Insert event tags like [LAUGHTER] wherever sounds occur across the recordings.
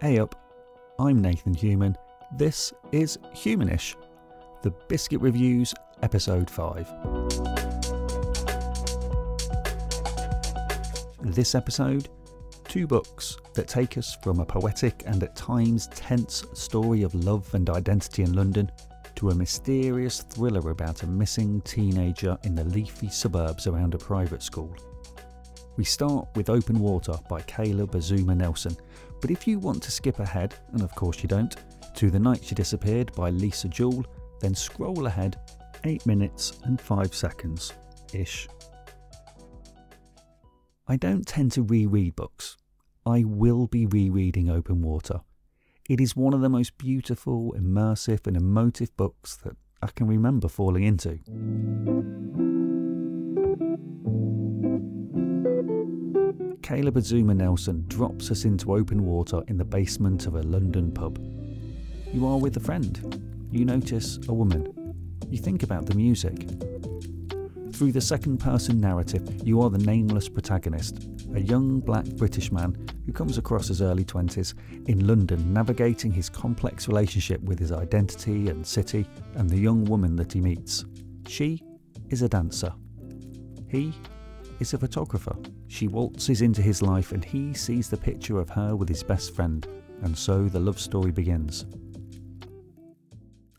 Hey up, I'm Nathan Human. This is Humanish, the Biscuit Reviews, Episode 5. This episode, two books that take us from a poetic and at times tense story of love and identity in London to a mysterious thriller about a missing teenager in the leafy suburbs around a private school. We start with Open Water by Caleb Azumah Nelson, but if you want to skip ahead, and of course you don't, to The Night She Disappeared by Lisa Jewell, then scroll ahead 8 minutes and 5 seconds ish. I don't tend to reread books. I will be rereading Open Water. It is one of the most beautiful, immersive, and emotive books that I can remember falling into. Caleb Azumah Nelson drops us into open water in the basement of a London pub. You are with a friend. You notice a woman. You think about the music. Through the second person narrative, you are the nameless protagonist, a young black British man who comes across as early 20s in London, navigating his complex relationship with his identity and city and the young woman that he meets. She is a dancer. He is a photographer. She waltzes into his life and he sees the picture of her with his best friend, and so the love story begins.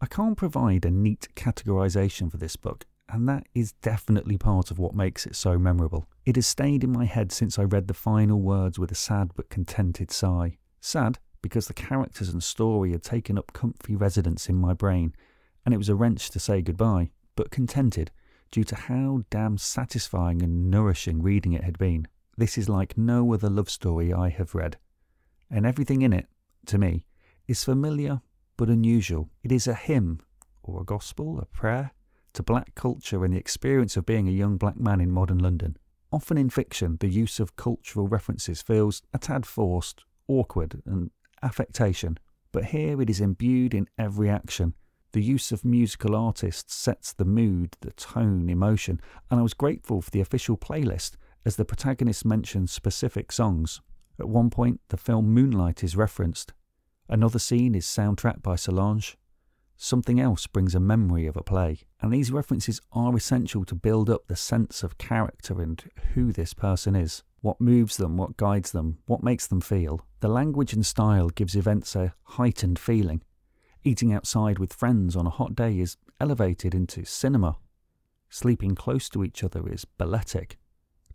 I can't provide a neat categorization for this book, and that is definitely part of what makes it so memorable. It has stayed in my head since I read the final words with a sad but contented sigh. Sad because the characters and story had taken up comfy residence in my brain, and it was a wrench to say goodbye, but contented due to how damn satisfying and nourishing reading it had been. This is like no other love story I have read, and everything in it, to me, is familiar but unusual. It is a hymn, or a gospel, a prayer, to black culture and the experience of being a young black man in modern London. Often in fiction, the use of cultural references feels a tad forced, awkward, and affectation, but here it is imbued in every action. The use of musical artists sets the mood, the tone, emotion, and I was grateful for the official playlist as the protagonist mentions specific songs. At one point, the film Moonlight is referenced. Another scene is soundtracked by Solange. Something else brings a memory of a play, and these references are essential to build up the sense of character and who this person is, what moves them, what guides them, what makes them feel. The language and style gives events a heightened feeling. Eating outside with friends on a hot day is elevated into cinema. Sleeping close to each other is balletic.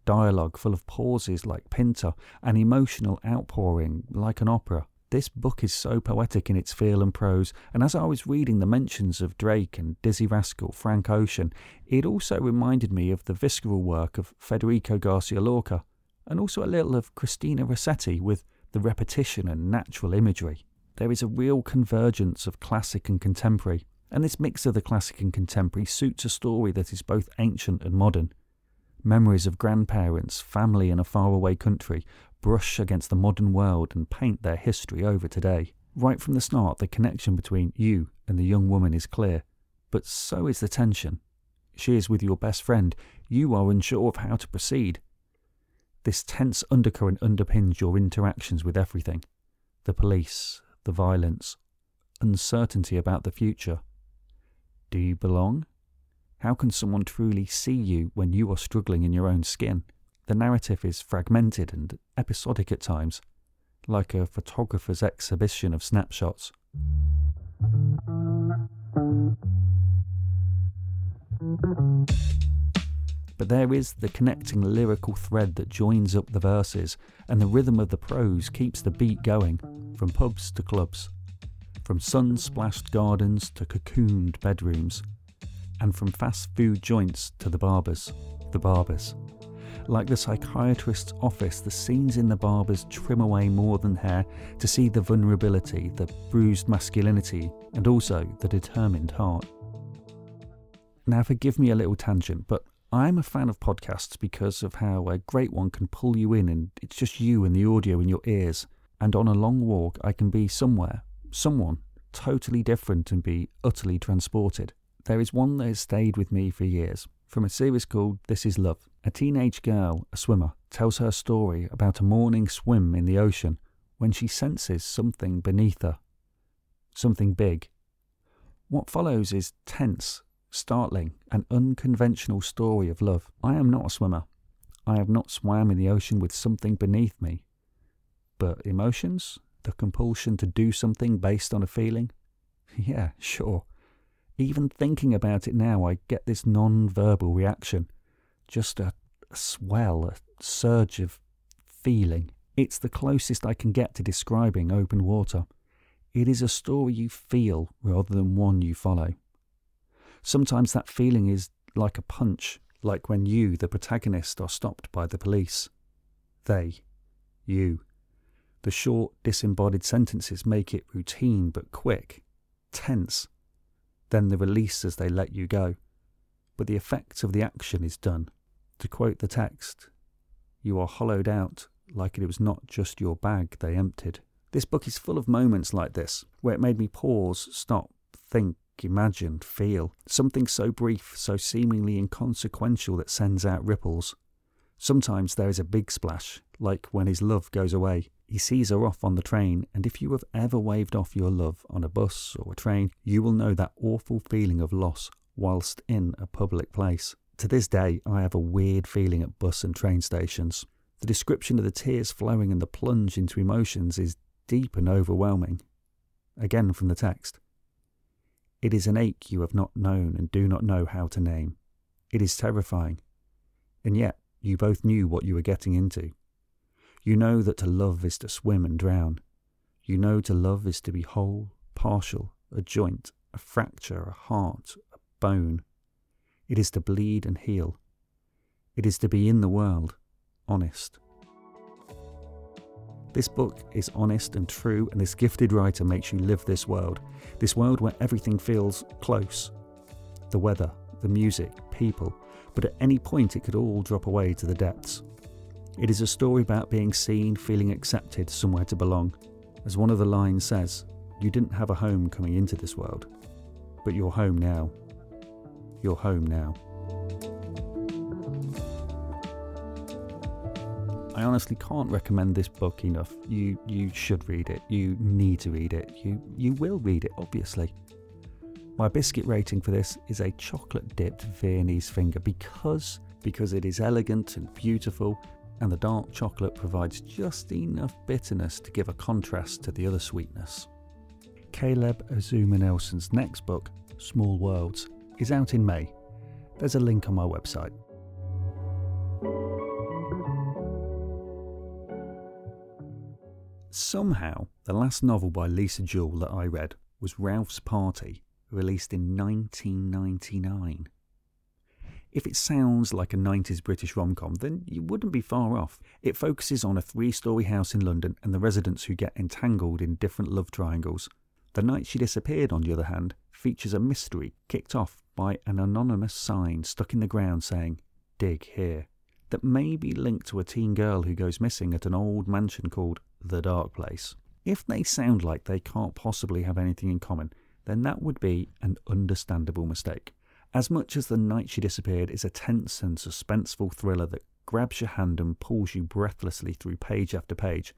Dialogue full of pauses like Pinter, and emotional outpouring like an opera. This book is so poetic in its feel and prose, and as I was reading the mentions of Drake and Dizzee Rascal, Frank Ocean, it also reminded me of the visceral work of Federico Garcia Lorca, and also a little of Christina Rossetti with the repetition and natural imagery. There is a real convergence of classic and contemporary, and this mix of the classic and contemporary suits a story that is both ancient and modern. Memories of grandparents, family in a faraway country, brush against the modern world and paint their history over today. Right from the start, the connection between you and the young woman is clear, but so is the tension. She is with your best friend. You are unsure of how to proceed. This tense undercurrent underpins your interactions with everything the police, the violence, uncertainty about the future. Do you belong? How can someone truly see you when you are struggling in your own skin? The narrative is fragmented and episodic at times, like a photographer's exhibition of snapshots. But there is the connecting lyrical thread that joins up the verses, and the rhythm of the prose keeps the beat going, from pubs to clubs, from sun splashed gardens to cocooned bedrooms, and from fast food joints to the barbers. The barbers. Like the psychiatrist's office, the scenes in the barbers trim away more than hair to see the vulnerability, the bruised masculinity, and also the determined heart. Now, forgive me a little tangent, but I'm a fan of podcasts because of how a great one can pull you in and it's just you and the audio in your ears. And on a long walk, I can be somewhere, someone totally different and be utterly transported. There is one that has stayed with me for years, from a series called This Is Love. A teenage girl, a swimmer, tells her story about a morning swim in the ocean when she senses something beneath her, something big. What follows is tense, startling, an unconventional story of love. I am not a swimmer. I have not swam in the ocean with something beneath me. But emotions? The compulsion to do something based on a feeling? [LAUGHS] Yeah, sure. Even thinking about it now, I get this non verbal reaction. Just a, a swell, a surge of feeling. It's the closest I can get to describing open water. It is a story you feel rather than one you follow. Sometimes that feeling is like a punch, like when you, the protagonist, are stopped by the police. They, you. The short, disembodied sentences make it routine but quick, tense. Then the release as they let you go. But the effect of the action is done. To quote the text, you are hollowed out like it was not just your bag they emptied. This book is full of moments like this, where it made me pause, stop, think, imagine, feel. Something so brief, so seemingly inconsequential that sends out ripples. Sometimes there is a big splash, like when his love goes away. He sees her off on the train, and if you have ever waved off your love on a bus or a train, you will know that awful feeling of loss whilst in a public place. To this day, I have a weird feeling at bus and train stations. The description of the tears flowing and the plunge into emotions is deep and overwhelming. Again from the text. It is an ache you have not known and do not know how to name. It is terrifying. And yet, you both knew what you were getting into. You know that to love is to swim and drown. You know to love is to be whole, partial, a joint, a fracture, a heart, a bone. It is to bleed and heal. It is to be in the world, honest. This book is honest and true, and this gifted writer makes you live this world. This world where everything feels close the weather, the music, people, but at any point it could all drop away to the depths. It is a story about being seen, feeling accepted, somewhere to belong. As one of the lines says, you didn't have a home coming into this world, but you're home now. You're home now. I honestly can't recommend this book enough. You you should read it. You need to read it. You you will read it, obviously. My biscuit rating for this is a chocolate dipped Viennese finger because because it is elegant and beautiful and the dark chocolate provides just enough bitterness to give a contrast to the other sweetness. Caleb Azumah Nelson's next book, Small Worlds, is out in May. There's a link on my website. Somehow, the last novel by Lisa Jewell that I read was Ralph's Party, released in 1999. If it sounds like a 90s British rom com, then you wouldn't be far off. It focuses on a three story house in London and the residents who get entangled in different love triangles. The Night She Disappeared, on the other hand, features a mystery kicked off by an anonymous sign stuck in the ground saying, Dig here, that may be linked to a teen girl who goes missing at an old mansion called the Dark Place. If they sound like they can't possibly have anything in common, then that would be an understandable mistake. As much as The Night She Disappeared is a tense and suspenseful thriller that grabs your hand and pulls you breathlessly through page after page,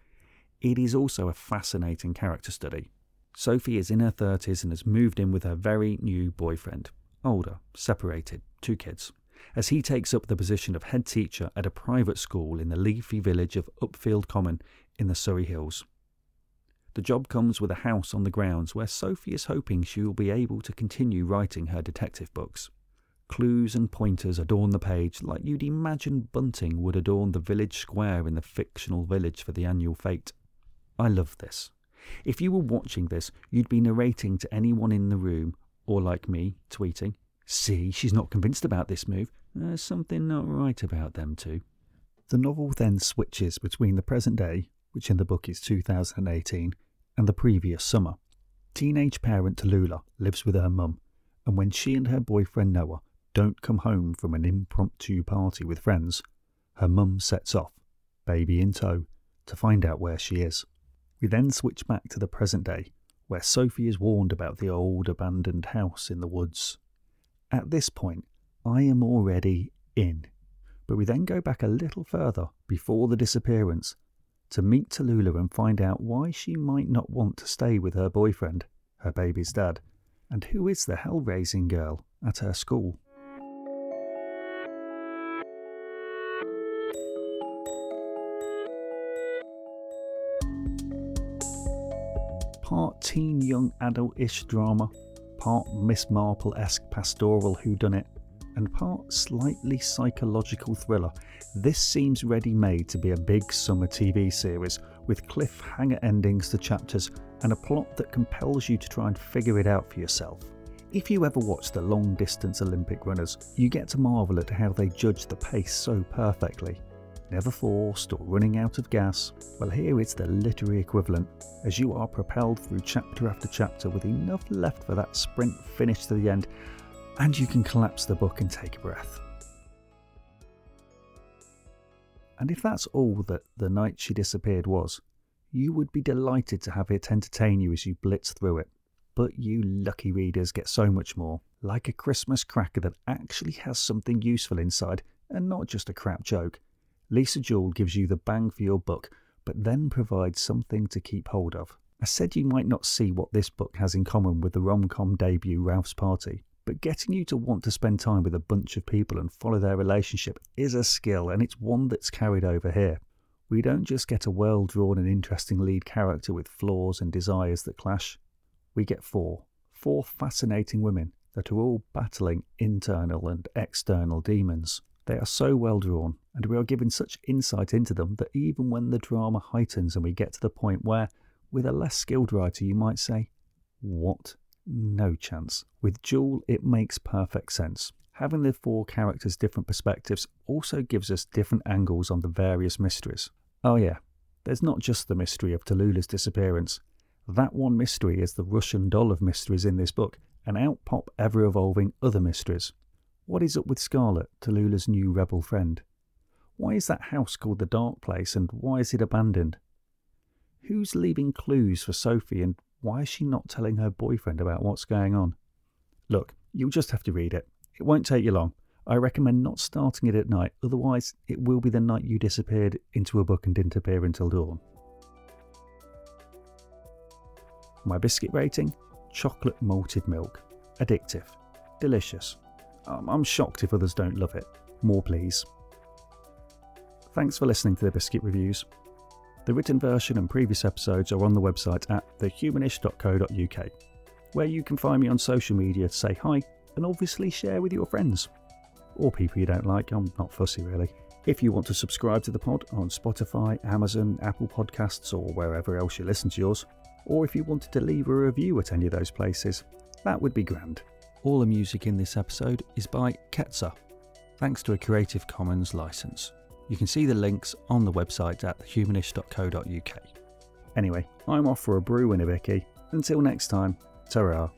it is also a fascinating character study. Sophie is in her 30s and has moved in with her very new boyfriend. Older, separated, two kids as he takes up the position of head teacher at a private school in the leafy village of Upfield Common in the Surrey Hills. The job comes with a house on the grounds where Sophie is hoping she will be able to continue writing her detective books. Clues and pointers adorn the page like you'd imagine bunting would adorn the village square in the fictional village for the annual fete. I love this. If you were watching this, you'd be narrating to anyone in the room, or like me, tweeting, See, she's not convinced about this move. There's something not right about them two. The novel then switches between the present day, which in the book is 2018, and the previous summer. Teenage parent Tallulah lives with her mum, and when she and her boyfriend Noah don't come home from an impromptu party with friends, her mum sets off, baby in tow, to find out where she is. We then switch back to the present day, where Sophie is warned about the old abandoned house in the woods at this point, I am already in. But we then go back a little further before the disappearance, to meet Tallulah and find out why she might not want to stay with her boyfriend, her baby's dad, and who is the hell raising girl at her school. Part teen young adult ish drama, part Miss Marple esque pastoral whodunit, and part slightly psychological thriller, this seems ready made to be a big summer TV series with cliffhanger endings to chapters and a plot that compels you to try and figure it out for yourself. If you ever watch the long distance Olympic runners, you get to marvel at how they judge the pace so perfectly. Never forced or running out of gas, well, here it's the literary equivalent, as you are propelled through chapter after chapter with enough left for that sprint finish to the end and you can collapse the book and take a breath. And if that's all that The Night She Disappeared was, you would be delighted to have it entertain you as you blitz through it. But you lucky readers get so much more, like a Christmas cracker that actually has something useful inside and not just a crap joke. Lisa Jewell gives you the bang for your buck, but then provides something to keep hold of. I said you might not see what this book has in common with the rom com debut Ralph's Party, but getting you to want to spend time with a bunch of people and follow their relationship is a skill, and it's one that's carried over here. We don't just get a well drawn and interesting lead character with flaws and desires that clash. We get four, four fascinating women that are all battling internal and external demons. They are so well drawn, and we are given such insight into them that even when the drama heightens and we get to the point where, with a less skilled writer, you might say, What no chance. With Jewell, it makes perfect sense. Having the four characters' different perspectives also gives us different angles on the various mysteries. Oh, yeah, there's not just the mystery of Tallulah's disappearance. That one mystery is the Russian doll of mysteries in this book, and out pop ever evolving other mysteries. What is up with Scarlett, Tallulah's new rebel friend? Why is that house called the Dark Place, and why is it abandoned? Who's leaving clues for Sophie, and why is she not telling her boyfriend about what's going on? Look, you'll just have to read it. It won't take you long. I recommend not starting it at night, otherwise, it will be the night you disappeared into a book and didn't appear until dawn. My biscuit rating chocolate malted milk. Addictive. Delicious. I'm shocked if others don't love it. More, please. Thanks for listening to the Biscuit Reviews. The written version and previous episodes are on the website at thehumanish.co.uk, where you can find me on social media to say hi and obviously share with your friends. Or people you don't like, I'm not fussy really. If you want to subscribe to the pod on Spotify, Amazon, Apple Podcasts, or wherever else you listen to yours, or if you wanted to leave a review at any of those places, that would be grand. All the music in this episode is by Ketsa, thanks to a Creative Commons license. You can see the links on the website at humanish.co.uk. Anyway, I'm off for a brew in a Vicky. Until next time, ta